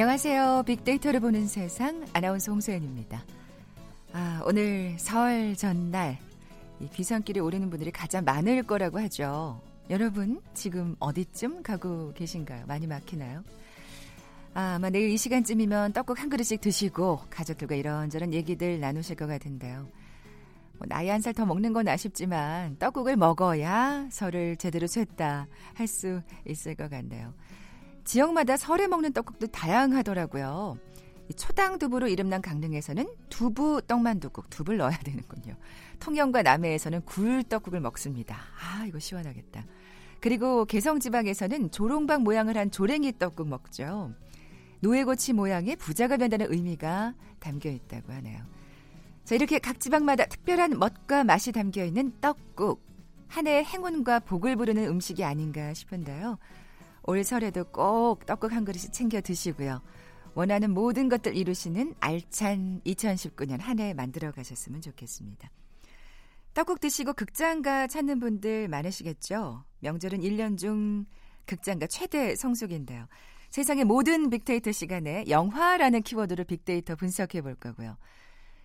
안녕하세요. 빅데이터를 보는 세상 아나운서 홍소연입니다. 아, 오늘 설 전날 이 귀성길에 오르는 분들이 가장 많을 거라고 하죠. 여러분 지금 어디쯤 가고 계신가요? 많이 막히나요? 아, 아마 내일 이 시간쯤이면 떡국 한 그릇씩 드시고 가족들과 이런저런 얘기들 나누실 것 같은데요. 뭐 나이 한 살 더 먹는 건 아쉽지만 떡국을 먹어야 설을 제대로 쇠다 할 수 있을 것 같네요. 지역마다 설에 먹는 떡국도 다양하더라고요. 초당 두부로 이름난 강릉에서는 두부 떡만두국 두부를 넣어야 되는군요. 통영과 남해에서는 굴 떡국을 먹습니다. 아 이거 시원하겠다. 그리고 개성 지방에서는 조롱박 모양을 한 조랭이 떡국 먹죠. 노예고치 모양의 부자가 된다는 의미가 담겨 있다고 하네요. 자 이렇게 각 지방마다 특별한 멋과 맛이 담겨 있는 떡국. 한 해의 행운과 복을 부르는 음식이 아닌가 싶은데요. 올 설에도 꼭 떡국 한 그릇씩 챙겨 드시고요. 원하는 모든 것들 이루시는 알찬 2019년 한 해 만들어 가셨으면 좋겠습니다. 떡국 드시고 극장가 찾는 분들 많으시겠죠? 명절은 1년 중 극장가 최대 성수기인데요. 세상의 모든 빅데이터 시간에 영화라는 키워드로 빅데이터 분석해 볼 거고요.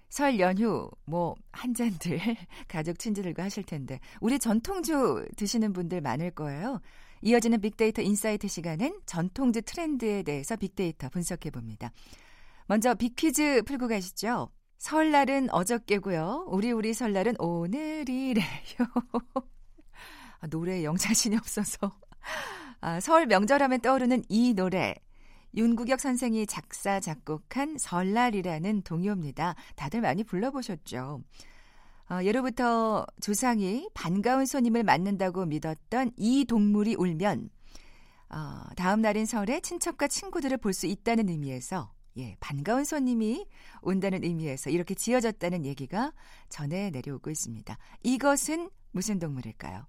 설 연휴 뭐 한 잔들 가족 친지들과 하실 텐데 우리 전통주 드시는 분들 많을 거예요. 이어지는 빅데이터 insight 시간은 전통주 트렌드에 대해서 빅데이터 분석해 봅니다. 먼저 빅퀴즈 풀고 가시죠. 설날은 어저께고요. 우리 우리 설날은 오늘이래요. 아, 노래에 영 자신이 없어서. 아, 설 명절하면 떠오르는 이 노래. 윤구격 선생이 작사 작곡한 설날이라는 동요입니다. 다들 많이 불러보셨죠. 어, 예로부터 조상이 반가운 손님을 맞는다고 믿었던 이 동물이 울면 어, 다음 날인 설에 친척과 친구들을 볼 수 있다는 의미에서 예, 반가운 손님이 온다는 의미에서 이렇게 지어졌다는 얘기가 전해 내려오고 있습니다. 이것은 무슨 동물일까요?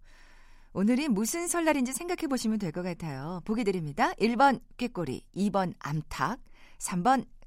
오늘이 무슨 설날인지 생각해 보시면 될 것 같아요. 보기 드립니다. 1번 꾀꼬리, 2번 암탉, 3번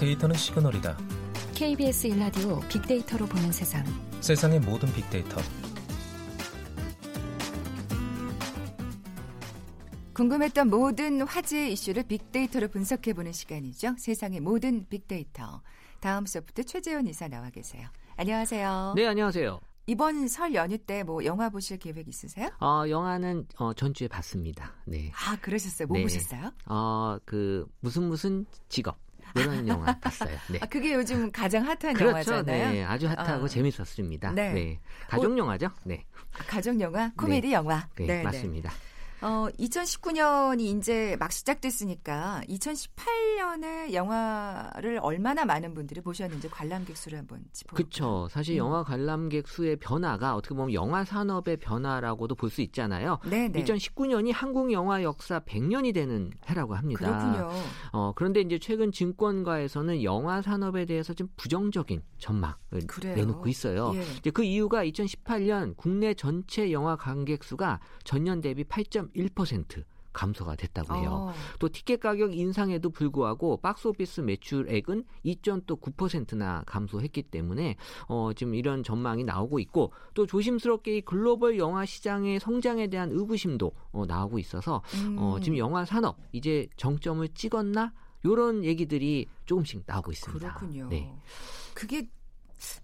데이터는 시그널이다. KBS 일라디오 빅데이터로 보는 세상. 세상의 모든 빅데이터. 궁금했던 모든 화제 이슈를 빅데이터로 분석해 보는 시간이죠. 세상의 모든 빅데이터. 다음 소프트 최재현 이사 나와 계세요. 안녕하세요. 네, 안녕하세요. 이번 설 연휴 때 뭐 영화 보실 계획 있으세요? 어, 영화는 어, 전주에 봤습니다. 네. 아, 그러셨어요? 뭐 네. 보셨어요? 어, 그 무슨 무슨 직업 이런 영화 봤어요. 네. 아, 그게 요즘 가장 핫한 그렇죠. 영화잖아요. 네, 아주 핫하고 아. 재밌었습니다. 네. 네. 가족 영화죠? 네. 아, 가족 영화, 코미디 영화. 네, 맞습니다. 어, 2019년이 이제 막 시작됐으니까 2018년에 영화를 얼마나 많은 분들이 보셨는지 관람객 수를 한번 짚어볼까요? 그렇죠. 사실 음. 영화 관람객 수의 변화가 어떻게 보면 영화 산업의 변화라고도 볼 수 있잖아요. 네, 네. 2019년이 한국 영화 역사 100년이 되는 해라고 합니다. 그렇군요. 어, 그런데 이제 최근 증권가에서는 영화 산업에 대해서 좀 부정적인 전망을 그래요. 내놓고 있어요. 예. 이제 그 이유가 2018년 국내 전체 영화 관객 수가 전년 대비 8.1% 감소가 됐다고 해요. 어, 또 티켓 가격 인상에도 불구하고 박스오피스 매출액은 2.9%나 감소했기 때문에 어, 지금 이런 전망이 나오고 있고 또 조심스럽게 이 글로벌 영화 시장의 성장에 대한 의구심도 어, 나오고 있어서 음, 어, 지금 영화 산업 이제 정점을 찍었나 요런 얘기들이 조금씩 나오고 있습니다. 그렇군요. 네. 그게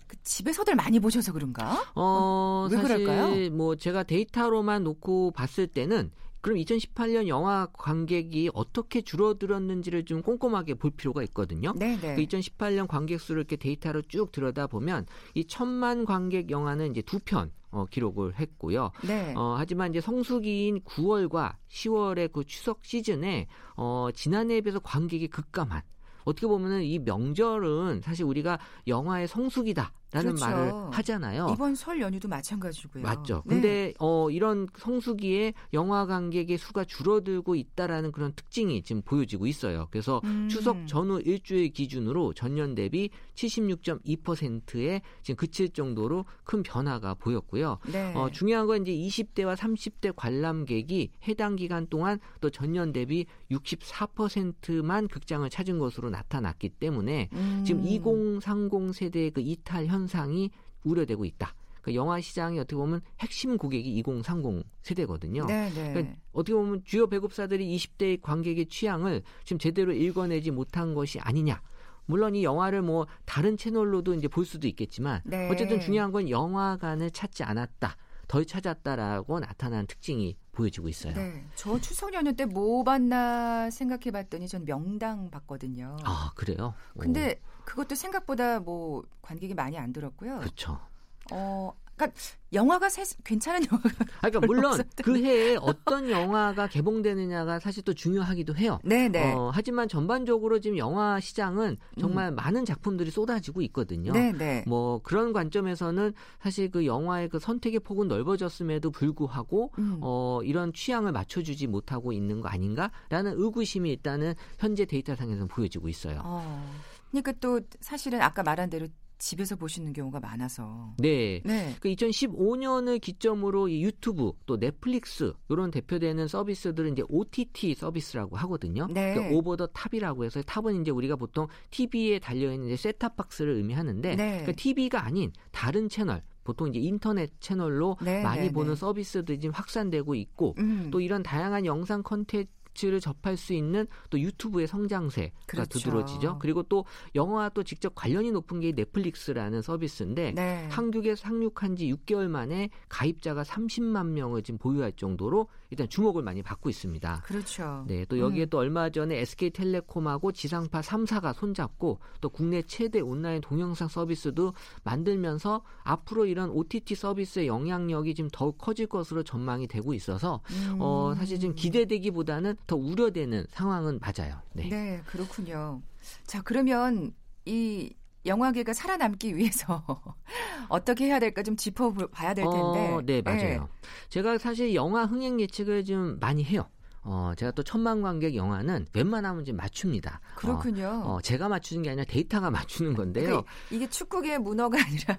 그 집에서들 많이 보셔서 그런가? 어, 왜 사실 그럴까요? 뭐 제가 데이터로만 놓고 봤을 때는 그럼 2018년 영화 관객이 어떻게 줄어들었는지를 좀 꼼꼼하게 볼 필요가 있거든요. 네, 네. 그 2018년 관객 수를 이렇게 데이터로 쭉 들여다 보면 이 천만 관객 영화는 이제 두 편 어, 기록을 했고요. 네. 어, 하지만 이제 성수기인 9월과 10월의 그 추석 시즌에 어, 지난해에 비해서 관객이 급감한 어떻게 보면은 이 명절은 사실 우리가 영화의 성수기다 라는 그렇죠. 말을 하잖아요. 이번 설 연휴도 마찬가지고요. 맞죠. 네. 근데 어 이런 성수기에 영화 관객의 수가 줄어들고 있다라는 그런 특징이 지금 보여지고 있어요. 그래서 음. 추석 전후 일주일 기준으로 전년 대비 76.2%에 지금 그칠 정도로 큰 변화가 보였고요. 네. 어, 중요한 건 이제 20대와 30대 관람객이 해당 기간 동안 또 전년 대비 64%만 극장을 찾은 것으로 나타났기 때문에 음. 지금 2030 세대의 그 이탈 현상이 우려되고 있다. 그 영화 시장이 어떻게 보면 핵심 고객이 2030 세대거든요. 네, 네. 그러니까 어떻게 보면 주요 배급사들이 20대 관객의 취향을 지금 제대로 읽어내지 못한 것이 아니냐. 물론 이 영화를 뭐 다른 채널로도 이제 볼 수도 있겠지만 네. 어쨌든 중요한 건 영화관을 찾지 않았다. 덜 찾았다라고 나타나는 특징이 보여지고 있어요. 네. 저 추석 연휴 때 뭐 봤나 생각해 봤더니 전 명당 봤거든요. 아 그래요? 근데 그것도 생각보다 뭐 관객이 많이 안 들었고요. 그렇죠. 어, 그러니까 영화가 새, 괜찮은 영화가 아, 그러니까 물론. 그 해에 어떤 영화가 개봉되느냐가 사실 또 중요하기도 해요. 네, 네. 어, 하지만 전반적으로 지금 영화 시장은 정말 많은 작품들이 쏟아지고 있거든요. 음. 네, 네. 뭐 그런 관점에서는 사실 그 영화의 그 선택의 폭은 넓어졌음에도 불구하고 음. 어, 이런 취향을 맞춰주지 못하고 있는 거 아닌가라는 의구심이 일단은 현재 데이터상에서 보여지고 있어요. 어. 그러니까 또 사실은 아까 말한 대로 집에서 보시는 경우가 많아서. 네. 네. 그 2015년을 기점으로 이 유튜브 또 넷플릭스 이런 대표되는 서비스들은 이제 OTT 서비스라고 하거든요. 네. 그 over the top이라고 해서 top은 이제 우리가 보통 TV에 달려 있는 이제 셋탑 박스를 의미하는데 네. 그러니까 TV가 아닌 다른 채널 보통 이제 인터넷 채널로 네, 많이 네, 보는 네. 서비스들이 지금 확산되고 있고 음. 또 이런 다양한 영상 컨텐츠 를 접할 수 있는 또 유튜브의 성장세가 그렇죠. 두드러지죠. 그리고 또 영화와 또 직접 관련이 높은 게 넷플릭스라는 서비스인데 네. 한국에 상륙한 지 6개월 만에 가입자가 30만 명을 지금 보유할 정도로 일단 주목을 많이 받고 있습니다. 그렇죠. 네, 또 여기에 음. 또 얼마 전에 SK텔레콤하고 지상파 3사가 손잡고 또 국내 최대 온라인 동영상 서비스도 만들면서 앞으로 이런 OTT 서비스의 영향력이 지금 더욱 커질 것으로 전망이 되고 있어서 음. 어, 사실 지금 기대되기보다는 더 우려되는 상황은 맞아요. 네. 네, 그렇군요. 자, 그러면 이 영화계가 살아남기 위해서 어떻게 해야 될까 좀 짚어봐야 될 텐데. 어, 네, 맞아요. 제가 사실 영화 흥행 예측을 좀 많이 해요. 어, 제가 또 천만 관객 영화는 웬만하면 좀 맞춥니다. 그렇군요. 어, 어, 제가 맞추는 게 아니라 데이터가 맞추는 건데요. 그러니까 이게 축구계의 문어가 아니라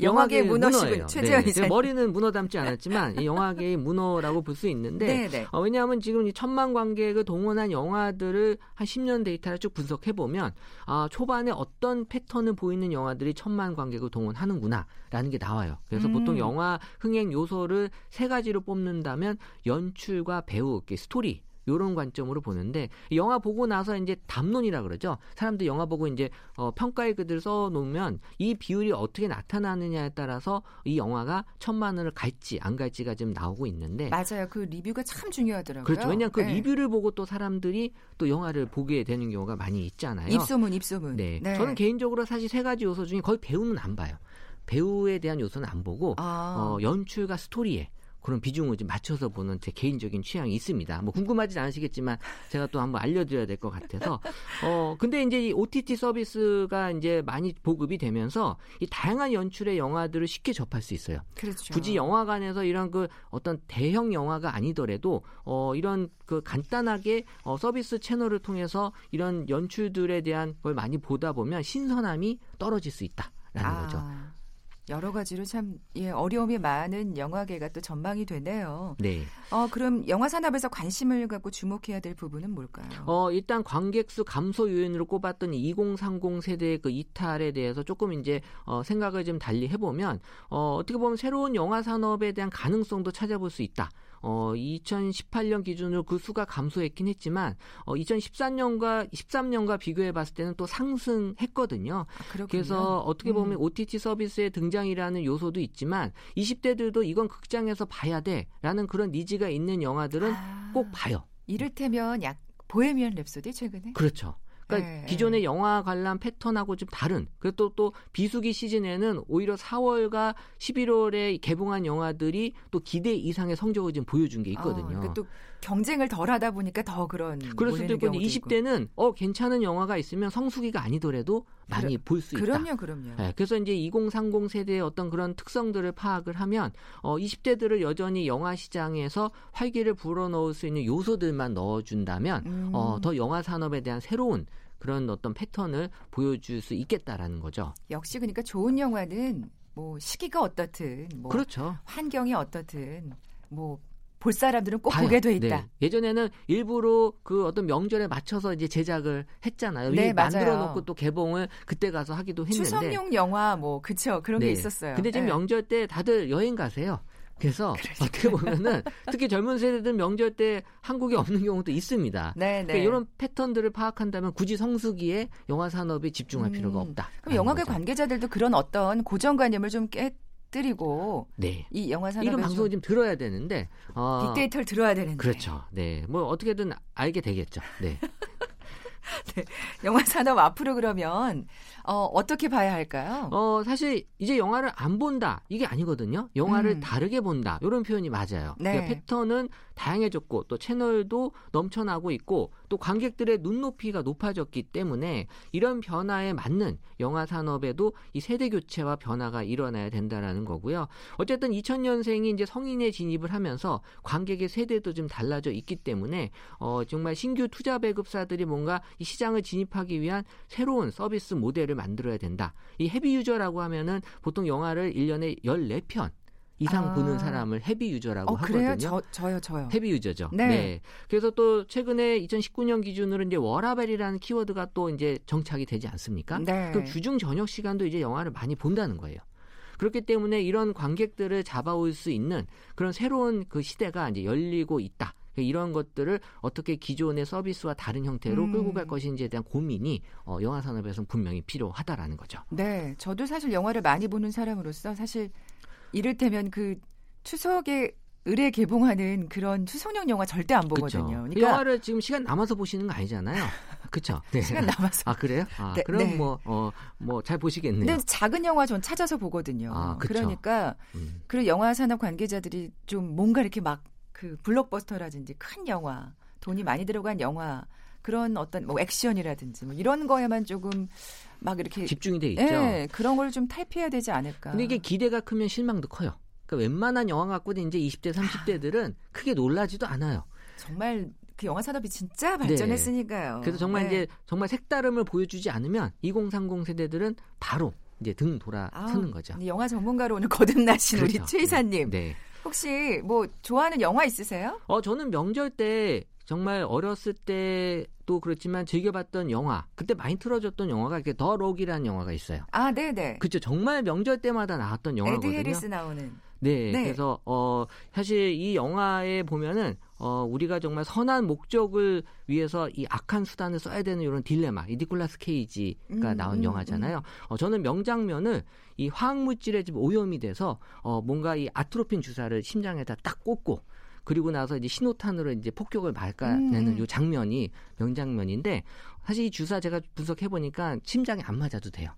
영화계의 문어시군. 최재현 네, 제 이사님. 머리는 문어 닮지 않았지만 이 영화계의 문어라고 볼 수 있는데 네, 네. 어, 왜냐하면 지금 이 천만 관객을 동원한 영화들을 한 10년 데이터를 쭉 분석해 보면 아, 초반에 어떤 패턴을 보이는 영화들이 천만 관객을 동원하는구나라는 게 나와요. 그래서 음. 보통 영화 흥행 요소를 세 가지로 뽑는다면 연출과 배우, 스토리 요런 관점으로 보는데 영화 보고 나서 이제 담론이라 그러죠. 사람들 영화 보고 이제 어, 평가의 글들 써 놓으면 이 비율이 어떻게 나타나느냐에 따라서 이 영화가 천만 원을 갈지 안 갈지가 지금 나오고 있는데 맞아요. 그 리뷰가 참 중요하더라고요. 그렇죠. 왜냐하면 그 네. 리뷰를 보고 또 사람들이 또 영화를 보게 되는 경우가 많이 있잖아요. 입소문, 입소문. 네. 저는 개인적으로 사실 세 가지 요소 중에 거의 배우는 안 봐요. 배우에 대한 요소는 안 보고 아. 어, 연출과 스토리에 그런 비중을 좀 맞춰서 보는 제 개인적인 취향이 있습니다. 뭐 궁금하진 않으시겠지만 제가 또 한번 알려드려야 될 것 같아서. 어, 근데 이제 이 OTT 서비스가 이제 많이 보급이 되면서 이 다양한 연출의 영화들을 쉽게 접할 수 있어요. 그렇죠. 굳이 영화관에서 이런 그 어떤 대형 영화가 아니더라도 어 이런 그 간단하게 어 서비스 채널을 통해서 이런 연출들에 대한 걸 많이 보다 보면 신선함이 떨어질 수 있다 라는 아, 거죠. 여러 가지로 참 예, 어려움이 많은 영화계가 또 전망이 되네요. 네. 어, 그럼 영화 산업에서 관심을 갖고 주목해야 될 부분은 뭘까요? 어, 일단 관객 수 감소 요인으로 꼽았던 2030 세대의 그 이탈에 대해서 조금 이제 어, 생각을 좀 달리 해보면 어, 어떻게 보면 새로운 영화 산업에 대한 가능성도 찾아볼 수 있다. 어, 2018년 기준으로 그 수가 감소했긴 했지만 어, 2014년과 13년과 비교해 봤을 때는 또 상승했거든요. 아. 그래서 어떻게 보면 음. OTT 서비스의 등장이라는 요소도 있지만 20대들도 이건 극장에서 봐야 돼라는 그런 니즈가 있는 영화들은 아, 꼭 봐요. 이를테면 약 보헤미안 랩소디 최근에 그렇죠. 그러니까 네, 기존의 네. 영화 관람 패턴하고 좀 다른. 그리고 또, 또 비수기 시즌에는 오히려 4월과 11월에 개봉한 영화들이 또 기대 이상의 성적을 지금 보여준 게 있거든요. 어, 그러니까 또 경쟁을 덜 하다 보니까 더 그런 그럴 수도 있고 경우도 20대는 어 괜찮은 영화가 있으면 성수기가 아니더라도 많이 볼 수 있다. 그럼요, 그럼요. 네, 그래서 이제 2030 세대의 어떤 그런 특성들을 파악을 하면 어 20대들을 여전히 영화 시장에서 활기를 불어넣을 수 있는 요소들만 넣어준다면 음. 어, 더 영화 산업에 대한 새로운 그런 어떤 패턴을 보여줄 수 있겠다라는 거죠. 역시 그러니까 좋은 영화는 뭐 시기가 어떻든 뭐 그렇죠. 환경이 어떻든 뭐 볼 사람들은 꼭 봐요. 보게 돼 있다. 네. 예전에는 일부러 그 어떤 명절에 맞춰서 이제 제작을 했잖아요. 네, 이 만들어. 놓고 또 개봉을 그때 가서 하기도 했는데. 추석용 영화 뭐 그쵸 그런 게 네. 있었어요. 근데 지금 네. 명절 때 다들 여행 가세요. 그래서 어떻게 보면은 특히 젊은 세대들 명절 때 한국에 없는 경우도 있습니다. 네, 네. 그러니까 이런 패턴들을 파악한다면 굳이 성수기에 영화 산업에 집중할 음. 필요가 없다. 그럼 영화계 관계자들도 그런 어떤 고정관념을 좀 깨 뜨리고 네. 이 영화 산업에 이런 좀 방송을 좀 들어야 되는데 어, 빅데이터를 들어야 되는데 그렇죠. 네. 뭐 어떻게든 알게 되겠죠. 네. 영화 산업 앞으로 그러면 어, 어떻게 봐야 할까요? 어, 사실 이제 영화를 안 본다. 이게 아니거든요. 영화를 음. 다르게 본다. 이런 표현이 맞아요. 네. 그러니까 패턴은 다양해졌고 또 채널도 넘쳐나고 있고 또 관객들의 눈높이가 높아졌기 때문에 이런 변화에 맞는 영화 산업에도 이 세대 교체와 변화가 일어나야 된다라는 거고요. 어쨌든 2000년생이 이제 성인에 진입을 하면서 관객의 세대도 좀 달라져 있기 때문에 어, 정말 신규 투자 배급사들이 뭔가 이 시장을 진입하기 위한 새로운 서비스 모델을 만들어야 된다. 이 헤비 유저라고 하면은 보통 영화를 1년에 14편 이상 아. 보는 사람을 헤비 유저라고 어, 하거든요. 저, 저요, 저요. 헤비 유저죠. 네. 그래서 또 최근에 2019년 기준으로 이제 워라벨이라는 키워드가 또 이제 정착이 되지 않습니까? 네. 그럼 주중 저녁 시간도 이제 영화를 많이 본다는 거예요. 그렇기 때문에 이런 관객들을 잡아올 수 있는 그런 새로운 그 시대가 이제 열리고 있다. 이런 것들을 어떻게 기존의 서비스와 다른 형태로 음. 끌고 갈 것인지에 대한 고민이 어, 영화 산업에서는 분명히 필요하다라는 거죠. 네, 저도 사실 영화를 많이 보는 사람으로서 사실 이를테면 그 추석에 의뢰 개봉하는 그런 추석용 영화 절대 안 보거든요. 그쵸? 그러니까 영화를 지금 시간 남아서 보시는 거 아니잖아요. 그렇죠. 네. 시간 남아서. 아 그래요? 아 네, 그럼 네. 뭐어뭐 잘 보시겠네요. 근데 작은 영화 전 찾아서 보거든요. 아. 그러니까 음. 그런 영화 산업 관계자들이 좀 뭔가 이렇게 막 그 블록버스터라든지 큰 영화, 돈이 많이 들어간 영화 그런 어떤 뭐 액션이라든지 뭐 이런 거에만 조금 막 이렇게 집중이 돼 있죠. 예, 그런 걸 좀 탈피해야 되지 않을까. 근데 이게 기대가 크면 실망도 커요. 그러니까 웬만한 영화 갖고는 이제 20대, 30대들은 크게 놀라지도 않아요. 정말 그 영화 산업이 진짜 발전했으니까요. 네. 그래서 정말 네. 이제 정말 색다름을 보여주지 않으면 2030 세대들은 바로 이제 등 돌아서는 아우, 거죠. 영화 전문가로 오늘 거듭나신 우리 그렇죠. 최 이사님. 네. 혹시 뭐 좋아하는 영화 있으세요? 어 저는 명절 때 정말 어렸을 때도 그렇지만 즐겨봤던 영화 그때 많이 틀어졌던 영화가 이렇게 The Rock이라는 영화가 있어요. 아, 네, 네. 그죠 정말 명절 때마다 나왔던 에드 영화거든요. 해리스 나오는. 네, 네. 그래서 어 사실 이 영화에 보면은 어 우리가 정말 선한 목적을 위해서 이 악한 수단을 써야 되는 이런 딜레마, 이 니콜라스 케이지가 음, 나온 음, 영화잖아요. 어 저는 명장면을 이 화학 물질에 좀 오염이 돼서 어 뭔가 이 아트로핀 주사를 심장에다 딱 꽂고 그리고 나서 이제 신호탄으로 이제 폭격을 막아내는 음. 요 장면이 명장면인데 사실 이 주사 제가 분석해 보니까 심장에 안 맞아도 돼요.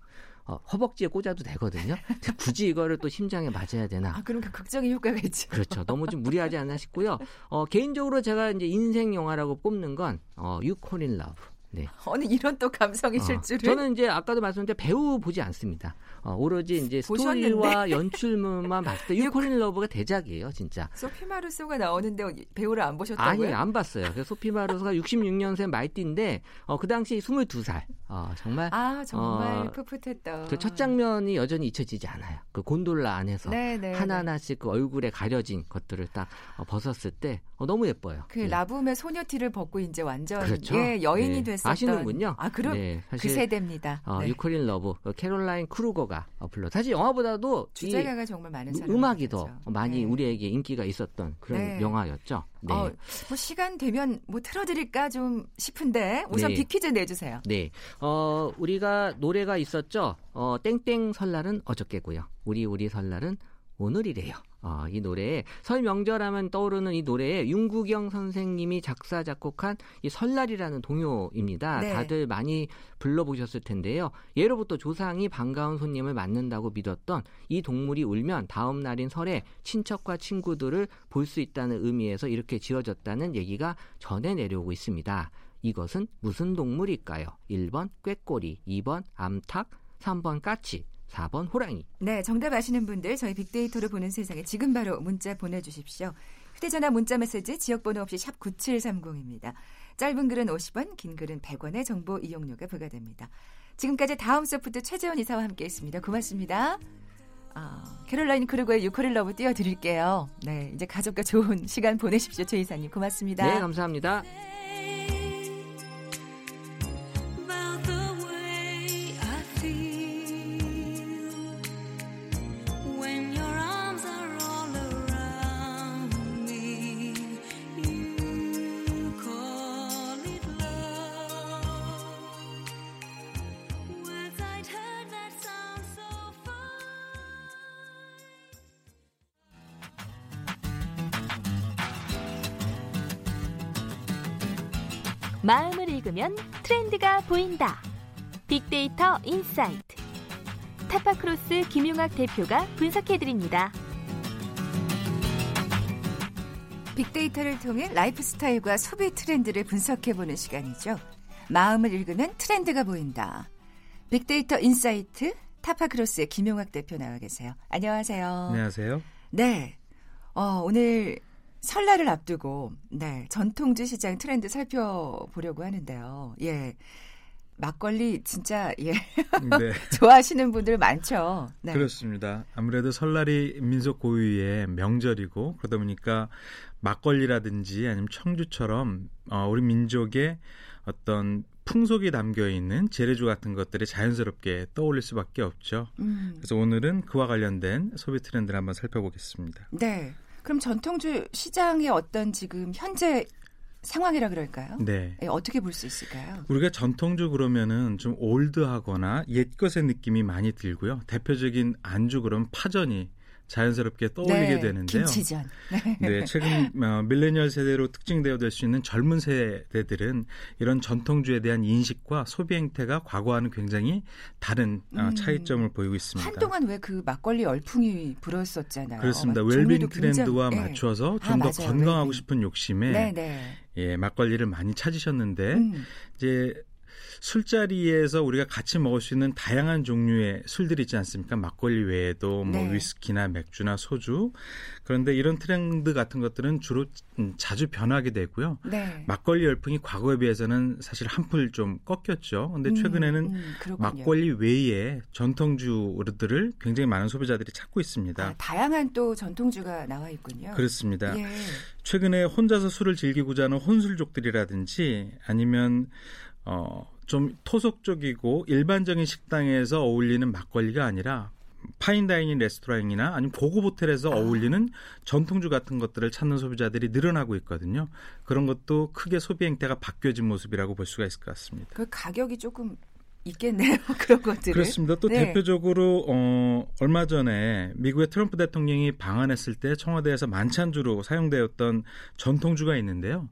어, 허벅지에 꽂아도 되거든요. 굳이 이거를 또 심장에 맞아야 되나? 아, 그럼 그 극적인 효과가 있죠. 그렇죠. 너무 좀 무리하지 않나 싶고요. 어, 개인적으로 제가 이제 인생 영화라고 뽑는 건 어, You Call It Love. 네. 어느 이런 또 감성이실 어, 줄은. 저는 이제 아까도 말씀드린 배우 보지 않습니다. 어, 오로지 이제 보셨는데. 스토리와 연출물만 봤을 때 You Call It Love가 대작이에요, 진짜. 소피 마르소가 나오는데 배우를 안 보셨다고요? 아니, 안 봤어요. 그래서 소피 마르소가 66년생 말띠인데 어, 그 당시 22살. 어, 정말 아, 정말 어, 풋풋했던. 그 첫 장면이 여전히 잊혀지지 않아요. 그 곤돌라 안에서 네, 네. 하나하나씩 그 얼굴에 가려진 것들을 딱 어, 벗었을 때 어, 너무 예뻐요. 그 네. 라붐의 소녀티를 벗고 이제 완전 그렇죠. 예, 여인이 네. 됐었던 아시는군요. 아, 그럼 네, 그 사실 세대입니다. 어, 네. You Call It Love 어, 캐롤라인 크루거가 어, 불러. 사실 영화보다도 이 주제가가 정말 많은 사람. 음악이 더 많이 네. 우리에게 인기가 있었던 그런 네. 영화였죠. 네. 어, 뭐 시간 되면 뭐 틀어드릴까 좀 싶은데 우선 네. 빅퀴즈 내주세요. 네. 어, 우리가 노래가 있었죠. 어, 땡땡 설날은 어저께고요. 우리 우리 설날은 오늘이래요. 어, 이 노래에 설 명절하면 떠오르는 이 노래에 윤구경 선생님이 작사 작곡한 이 설날이라는 동요입니다. 네. 다들 많이 불러보셨을 텐데요. 예로부터 조상이 반가운 손님을 맞는다고 믿었던 이 동물이 울면 다음 날인 설에 친척과 친구들을 볼 수 있다는 의미에서 이렇게 지어졌다는 얘기가 전해 내려오고 있습니다. 이것은 무슨 동물일까요? 1번 꾀꼬리, 2번 암탉, 3번 까치, 4번 호랑이. 네, 정답 아시는 분들 저희 빅데이터를 보는 세상에 지금 바로 문자 보내주십시오. 휴대전화 문자 메시지 지역번호 없이 샵 9730입니다. 짧은 글은 50원, 긴 글은 100원의 정보 이용료가 부과됩니다. 지금까지 다음 소프트 최재원 이사와 함께했습니다. 고맙습니다. 아, 캐롤라인 크루거의 You Call It Love 띄워드릴게요. 네, 이제 가족과 좋은 시간 보내십시오. 최 이사님 고맙습니다. 네, 감사합니다. 읽으면 트렌드가 보인다. 빅데이터 인사이트. 타파크로스 김용학 대표가 분석해드립니다. 빅데이터를 통해 라이프 스타일과 소비 트렌드를 분석해보는 시간이죠. 마음을 읽으면 트렌드가 보인다. 빅데이터 인사이트 타파크로스의 김용학 대표 나와 계세요. 안녕하세요. 안녕하세요. 네. 어, 오늘 설날을 앞두고 네, 전통주 시장 트렌드 살펴보려고 하는데요. 예. 막걸리 진짜 예. 네, 좋아하시는 분들 많죠. 네. 그렇습니다. 아무래도 설날이 민속 고유의 명절이고 그러다 보니까 막걸리라든지 아니면 청주처럼 어, 우리 민족의 어떤 풍속이 담겨 있는 재래주 같은 것들이 자연스럽게 떠올릴 수밖에 없죠. 음. 그래서 오늘은 그와 관련된 소비 트렌드를 한번 살펴보겠습니다. 네. 그럼 전통주 시장의 어떤 지금 현재 상황이라 그럴까요? 네. 예, 어떻게 볼 수 있을까요? 우리가 전통주 그러면은 좀 올드하거나 옛것의 느낌이 많이 들고요. 대표적인 안주 그럼 파전이 자연스럽게 떠올리게 네, 되는데요. 김치전. 네. 네, 최근 어, 밀레니얼 세대로 특징되어 될 수 있는 젊은 세대들은 이런 전통주에 대한 인식과 소비 행태가 과거와는 굉장히 다른 어, 음. 차이점을 보이고 있습니다. 한동안 왜 그 막걸리 열풍이 불었었잖아요. 그렇습니다. 막 웰빙 종류도 굉장히- 트렌드와 예. 맞춰서 아, 좀더 맞아요. 건강하고 웰빙. 싶은 욕심에 네, 네. 예, 막걸리를 많이 찾으셨는데 음. 이제 술자리에서 우리가 같이 먹을 수 있는 다양한 종류의 술들이 있지 않습니까? 막걸리 외에도 뭐 네. 위스키나 맥주나 소주. 그런데 이런 트렌드 같은 것들은 주로 음, 자주 변하게 되고요. 네. 막걸리 열풍이 과거에 비해서는 사실 한풀 좀 꺾였죠. 근데 음, 최근에는 음, 그렇군요. 막걸리 외에 전통주들을 굉장히 많은 소비자들이 찾고 있습니다. 아, 다양한 또 전통주가 나와 있군요. 그렇습니다. 예. 최근에 혼자서 술을 즐기고자 하는 혼술족들이라든지 아니면 어, 좀 토속적이고 일반적인 식당에서 어울리는 막걸리가 아니라 파인다이닝 레스토랑이나 아니면 고급 호텔에서 아. 어울리는 전통주 같은 것들을 찾는 소비자들이 늘어나고 있거든요. 그런 것도 크게 소비 행태가 바뀌어진 모습이라고 볼 수가 있을 것 같습니다. 그 가격이 조금 있겠네요. 그런 것들을. 그렇습니다. 또 네. 대표적으로 어, 얼마 전에 미국의 트럼프 대통령이 방한했을 때 청와대에서 만찬주로 사용되었던 전통주가 있는데요.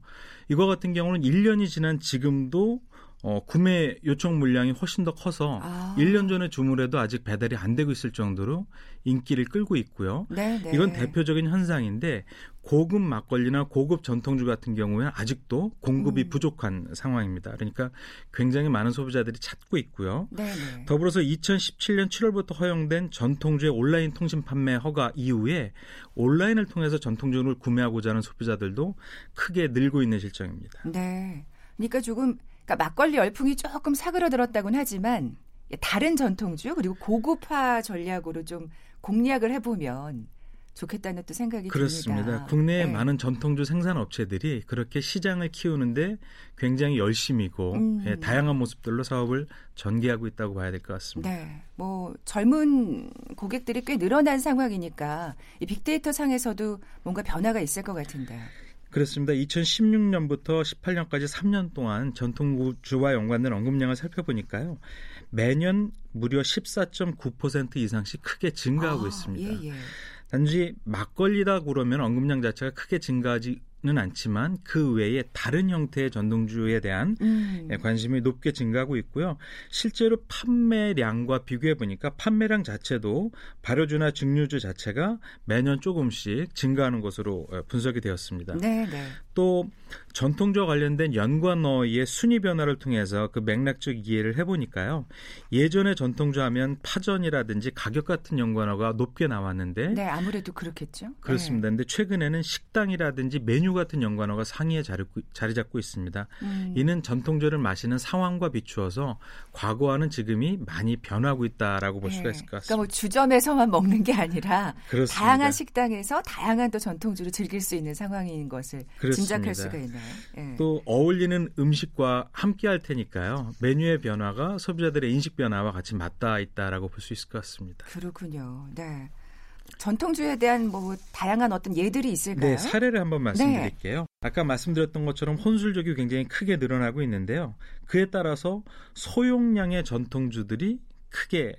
이거 같은 경우는 1년이 지난 지금도 어, 구매 요청 물량이 훨씬 더 커서 아. 1년 전에 주문해도 아직 배달이 안 되고 있을 정도로 인기를 끌고 있고요. 네, 네. 이건 대표적인 현상인데 고급 막걸리나 고급 전통주 같은 경우에는 아직도 공급이 음. 부족한 상황입니다. 그러니까 굉장히 많은 소비자들이 찾고 있고요. 네, 네. 더불어서 2017년 7월부터 허용된 전통주의 온라인 통신 판매 허가 이후에 온라인을 통해서 전통주를 구매하고자 하는 소비자들도 크게 늘고 있는 실정입니다. 네. 그러니까 조금 그러니까 막걸리 열풍이 조금 사그러들었다고는 하지만 다른 전통주 그리고 고급화 전략으로 좀 공략을 해보면 좋겠다는 또 생각이 그렇습니다. 듭니다. 국내의 네. 많은 전통주 생산 업체들이 그렇게 시장을 키우는데 굉장히 열심이고 음. 예, 다양한 모습들로 사업을 전개하고 있다고 봐야 될 것 같습니다. 네, 뭐 젊은 고객들이 꽤 늘어난 상황이니까 이 빅데이터 상에서도 뭔가 변화가 있을 것 같은데요. 그렇습니다. 2016년부터 18년까지 3년 동안 전통주와 연관된 언급량을 살펴보니까요. 매년 무려 14.9% 이상씩 크게 증가하고 아, 있습니다. 예, 예. 단지 막걸리다 그러면 언급량 자체가 크게 증가하지 는 않지만 그 외에 다른 형태의 전통주에 대한 음. 예, 관심이 높게 증가하고 있고요. 실제로 판매량과 비교해 보니까 판매량 자체도 발효주나 증류주 자체가 매년 조금씩 증가하는 것으로 어, 분석이 되었습니다. 네, 네. 또 전통주와 관련된 연관어의 순위 변화를 통해서 그 맥락적 이해를 해보니까요. 예전에 전통주 하면 파전이라든지 가격 같은 연관어가 높게 나왔는데 네, 아무래도 그렇겠죠. 그렇습니다. 근데 최근에는 식당이라든지 메뉴 같은 연관어가 상위에 자리, 자리 잡고 있습니다. 네. 음. 이는 전통주를 마시는 상황과 비추어서 과거와는 지금이 많이 변하고 있다라고 볼 수가 네. 있을 것 그러니까 뭐 같습니다. 주점에서만 먹는 게 아니라 그렇습니다. 다양한 식당에서 다양한 또 전통주를 즐길 수 있는 상황인 것을 그렇습니다. 짐작할 수가 있나요? 예. 또 어울리는 음식과 함께 할 테니까요. 메뉴의 변화가 소비자들의 인식 변화와 같이 맞닿아 있다라고 볼 수 있을 것 같습니다. 그렇군요. 네. 전통주에 대한 뭐 다양한 어떤 예들이 있을까요? 네, 사례를 한번 말씀드릴게요. 아까 말씀드렸던 것처럼 혼술족이 굉장히 크게 늘어나고 있는데요. 그에 따라서 소용량의 전통주들이 크게 에,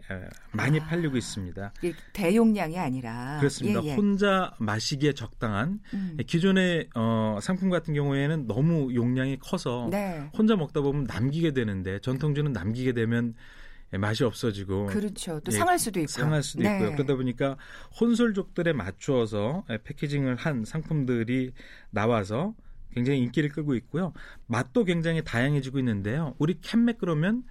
많이 아. 팔리고 있습니다. 대용량이 아니라 그렇습니다. 예, 예. 혼자 마시기에 적당한 음. 기존의 어, 상품 같은 경우에는 너무 용량이 커서 네. 혼자 먹다 보면 남기게 되는데 전통주는 남기게 되면 예, 맛이 없어지고 그렇죠. 또 예, 상할 수도 있고. 상할 수도 네. 있고요. 그러다 보니까 혼술족들에 맞추어서 예, 패키징을 한 상품들이 나와서 굉장히 인기를 끌고 있고요. 맛도 굉장히 다양해지고 있는데요. 우리 캔맥 그러면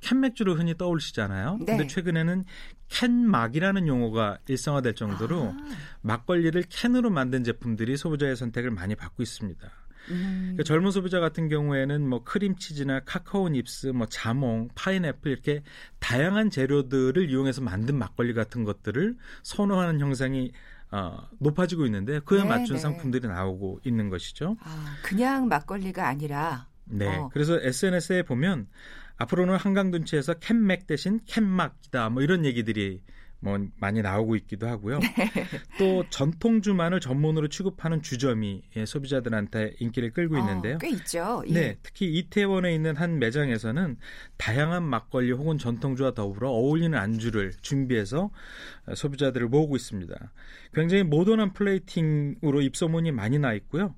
캔맥주를 흔히 떠올리시잖아요. 네. 근데 최근에는 캔막이라는 용어가 일상화될 정도로 아, 막걸리를 캔으로 만든 제품들이 소비자의 선택을 많이 받고 있습니다. 음. 그러니까 젊은 소비자 같은 경우에는 뭐 크림치즈나 카카오 닙스, 뭐 자몽, 파인애플 이렇게 다양한 재료들을 이용해서 만든 막걸리 같은 것들을 선호하는 형상이 어, 높아지고 있는데 그에 네, 맞춘 네. 상품들이 나오고 있는 것이죠. 아, 그냥 막걸리가 아니라 네. 어. 그래서 SNS에 보면 앞으로는 한강 둔치에서 캔맥 대신 캔막이다 뭐 이런 얘기들이 뭐 많이 나오고 있기도 하고요. 네. 또 전통 주만을 전문으로 취급하는 주점이 예, 소비자들한테 인기를 끌고 있는데요. 어, 꽤 있죠. 예. 네, 특히 이태원에 있는 한 매장에서는 다양한 막걸리 혹은 전통주와 더불어 어울리는 안주를 준비해서 어, 소비자들을 모으고 있습니다. 굉장히 모던한 플레이팅으로 입소문이 많이 나 있고요.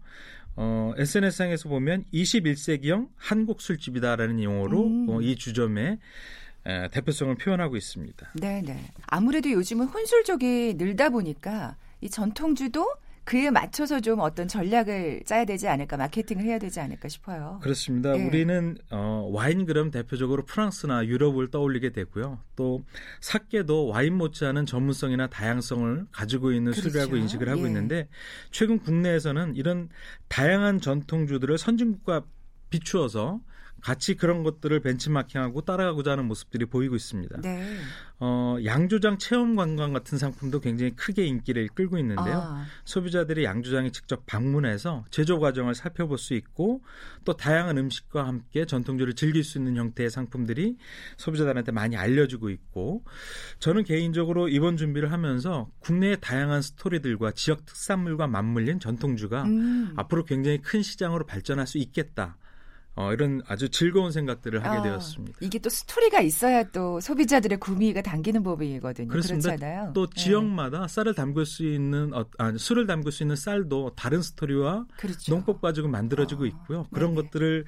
어, SNS상에서 보면 21세기형 한국 술집이다라는 용어로 음. 어, 이 주점의 에, 대표성을 표현하고 있습니다. 네 네. 아무래도 요즘은 혼술족이 늘다 보니까 이 전통주도 그에 맞춰서 좀 어떤 전략을 짜야 되지 않을까, 마케팅을 해야 되지 않을까 싶어요. 그렇습니다. 예. 우리는 어, 와인 그럼 대표적으로 프랑스나 유럽을 떠올리게 되고요. 또 사케도 와인 못지않은 전문성이나 다양성을 가지고 있는 그렇죠. 술이라고 인식을 하고 예. 있는데 최근 국내에서는 이런 다양한 전통주들을 선진국과 비추어서 같이 그런 것들을 벤치마킹하고 따라가고자 하는 모습들이 보이고 있습니다. 네. 어, 양조장 체험 관광 같은 상품도 굉장히 크게 인기를 끌고 있는데요. 아, 소비자들이 양조장에 직접 방문해서 제조 과정을 살펴볼 수 있고 또 다양한 음식과 함께 전통주를 즐길 수 있는 형태의 상품들이 소비자들한테 많이 알려지고 있고 저는 개인적으로 이번 준비를 하면서 국내의 다양한 스토리들과 지역 특산물과 맞물린 전통주가 음. 앞으로 굉장히 큰 시장으로 발전할 수 있겠다. 어, 이런 아주 즐거운 생각들을 하게 아, 되었습니다. 이게 또 스토리가 있어야 또 소비자들의 구미가 당기는 법이거든요. 그렇습니다. 그렇잖아요. 또 예. 지역마다 쌀을 담글 수 있는 어, 아니, 술을 담글 수 있는 쌀도 다른 스토리와 그렇죠. 농법 가지고 만들어지고 어, 있고요. 그런 네네. 것들을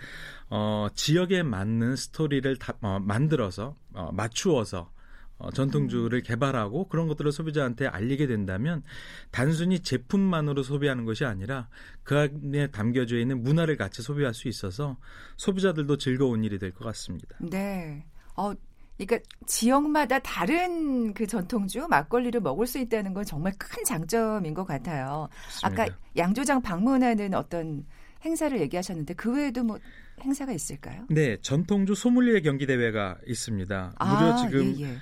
어, 지역에 맞는 스토리를 다, 어, 만들어서 어, 맞추어서 어, 전통주를 개발하고 그런 것들을 소비자한테 알리게 된다면 단순히 제품만으로 소비하는 것이 아니라 그 안에 담겨져 있는 문화를 같이 소비할 수 있어서 소비자들도 즐거운 일이 될 것 같습니다. 네. 어, 그러니까 지역마다 다른 그 전통주 막걸리를 먹을 수 있다는 건 정말 큰 장점인 것 같아요. 그렇습니다. 아까 양조장 방문하는 어떤 행사를 얘기하셨는데 그 외에도 뭐 행사가 있을까요? 네, 전통주 소믈리에 경기 대회가 있습니다. 무려 지금 예, 예.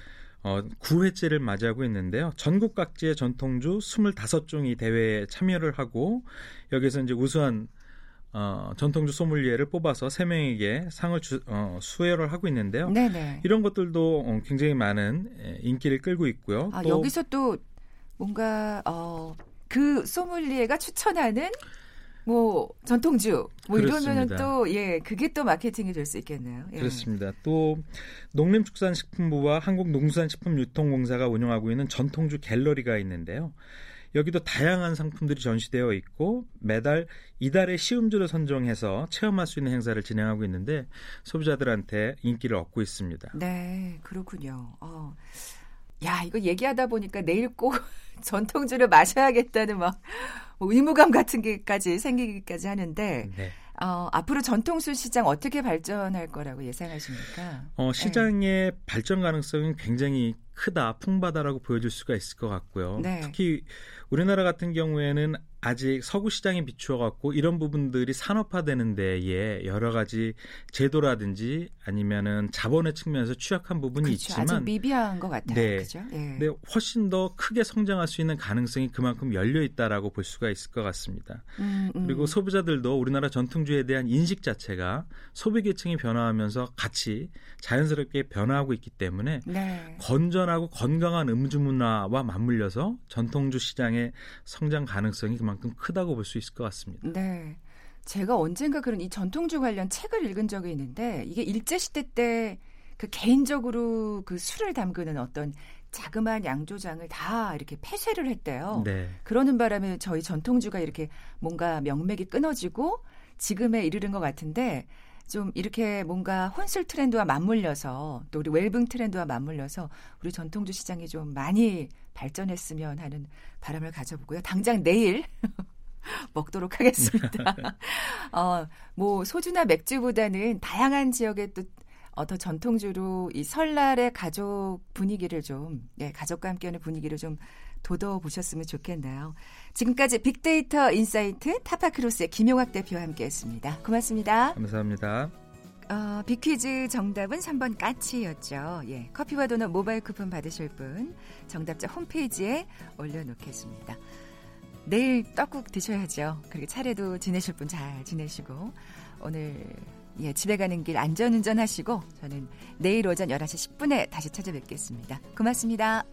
어, 9회째를 맞이하고 있는데요. 전국 각지의 전통주 25종이 대회에 참여를 하고 여기서 이제 우수한 어, 전통주 소믈리에를 뽑아서 3명에게 상을 주, 어, 수여를 하고 있는데요. 네네. 이런 것들도 어, 굉장히 많은 에, 인기를 끌고 있고요. 아, 또 여기서 또 뭔가 어, 그 소믈리에가 추천하는 뭐 전통주 뭐 이러면은 그렇습니다. 또 예, 그게 또 마케팅이 될 수 있겠네요. 예. 그렇습니다. 또 농림축산식품부와 한국농수산식품유통공사가 운영하고 있는 전통주 갤러리가 있는데요. 여기도 다양한 상품들이 전시되어 있고 매달 이달의 시음주를 선정해서 체험할 수 있는 행사를 진행하고 있는데 소비자들한테 인기를 얻고 있습니다. 네, 그렇군요. 어. 야, 이거 얘기하다 보니까 내일 꼭 전통주를 마셔야겠다는 막 의무감 같은 게까지 생기기까지 하는데 네. 어, 앞으로 전통술 시장 어떻게 발전할 거라고 예상하십니까? 어, 시장의 발전 가능성은 굉장히 크다, 풍바다라고 보여줄 수가 있을 것 같고요. 네. 특히 우리나라 같은 경우에는 아직 서구 시장에 비추어 갖고 이런 부분들이 산업화되는 데에 여러 가지 제도라든지 아니면은 자본의 측면에서 취약한 부분이 그렇죠. 아직 있지만 미비한 것 같아요. 네. 그죠? 예. 근데 훨씬 더 크게 성장할 수 있는 가능성이 그만큼 열려 있다라고 볼 수가 있을 것 같습니다. 음, 음. 그리고 소비자들도 우리나라 전통주에 대한 인식 자체가 소비 계층이 변화하면서 같이 자연스럽게 변화하고 있기 때문에 네. 건전하고 건강한 음주 문화와 맞물려서 전통주 시장의 성장 가능성이 그만큼 크다고 볼 수 있을 것 같습니다. 네. 제가 언젠가 그런 이 전통주 관련 책을 읽은 적이 있는데 이게 일제 시대 때 그 개인적으로 그 술을 담그는 어떤 자그마한 양조장을 다 이렇게 폐쇄를 했대요. 네. 그러는 바람에 저희 전통주가 이렇게 뭔가 명맥이 끊어지고 지금에 이르는 것 같은데 좀 이렇게 뭔가 혼술 트렌드와 맞물려서 또 우리 웰빙 트렌드와 맞물려서 우리 전통주 시장이 좀 많이 발전했으면 하는 바람을 가져보고요. 당장 내일 먹도록 하겠습니다. 어, 뭐 소주나 맥주보다는 다양한 지역의 또 어, 더 전통주로 이 설날의 가족 분위기를 좀, 예, 가족과 함께하는 분위기를 좀 돋워 보셨으면 좋겠네요. 지금까지 빅데이터 인사이트 타파크로스의 김용학 대표와 함께했습니다. 고맙습니다. 감사합니다. 어, 빅퀴즈 정답은 3번 까치였죠. 예, 커피와 도넛 모바일 쿠폰 받으실 분 정답자 홈페이지에 올려놓겠습니다. 내일 떡국 드셔야죠. 그리고 차례도 지내실 분 잘 지내시고 오늘 예, 집에 가는 길 안전운전 하시고 저는 내일 오전 11시 10분에 다시 찾아뵙겠습니다. 고맙습니다.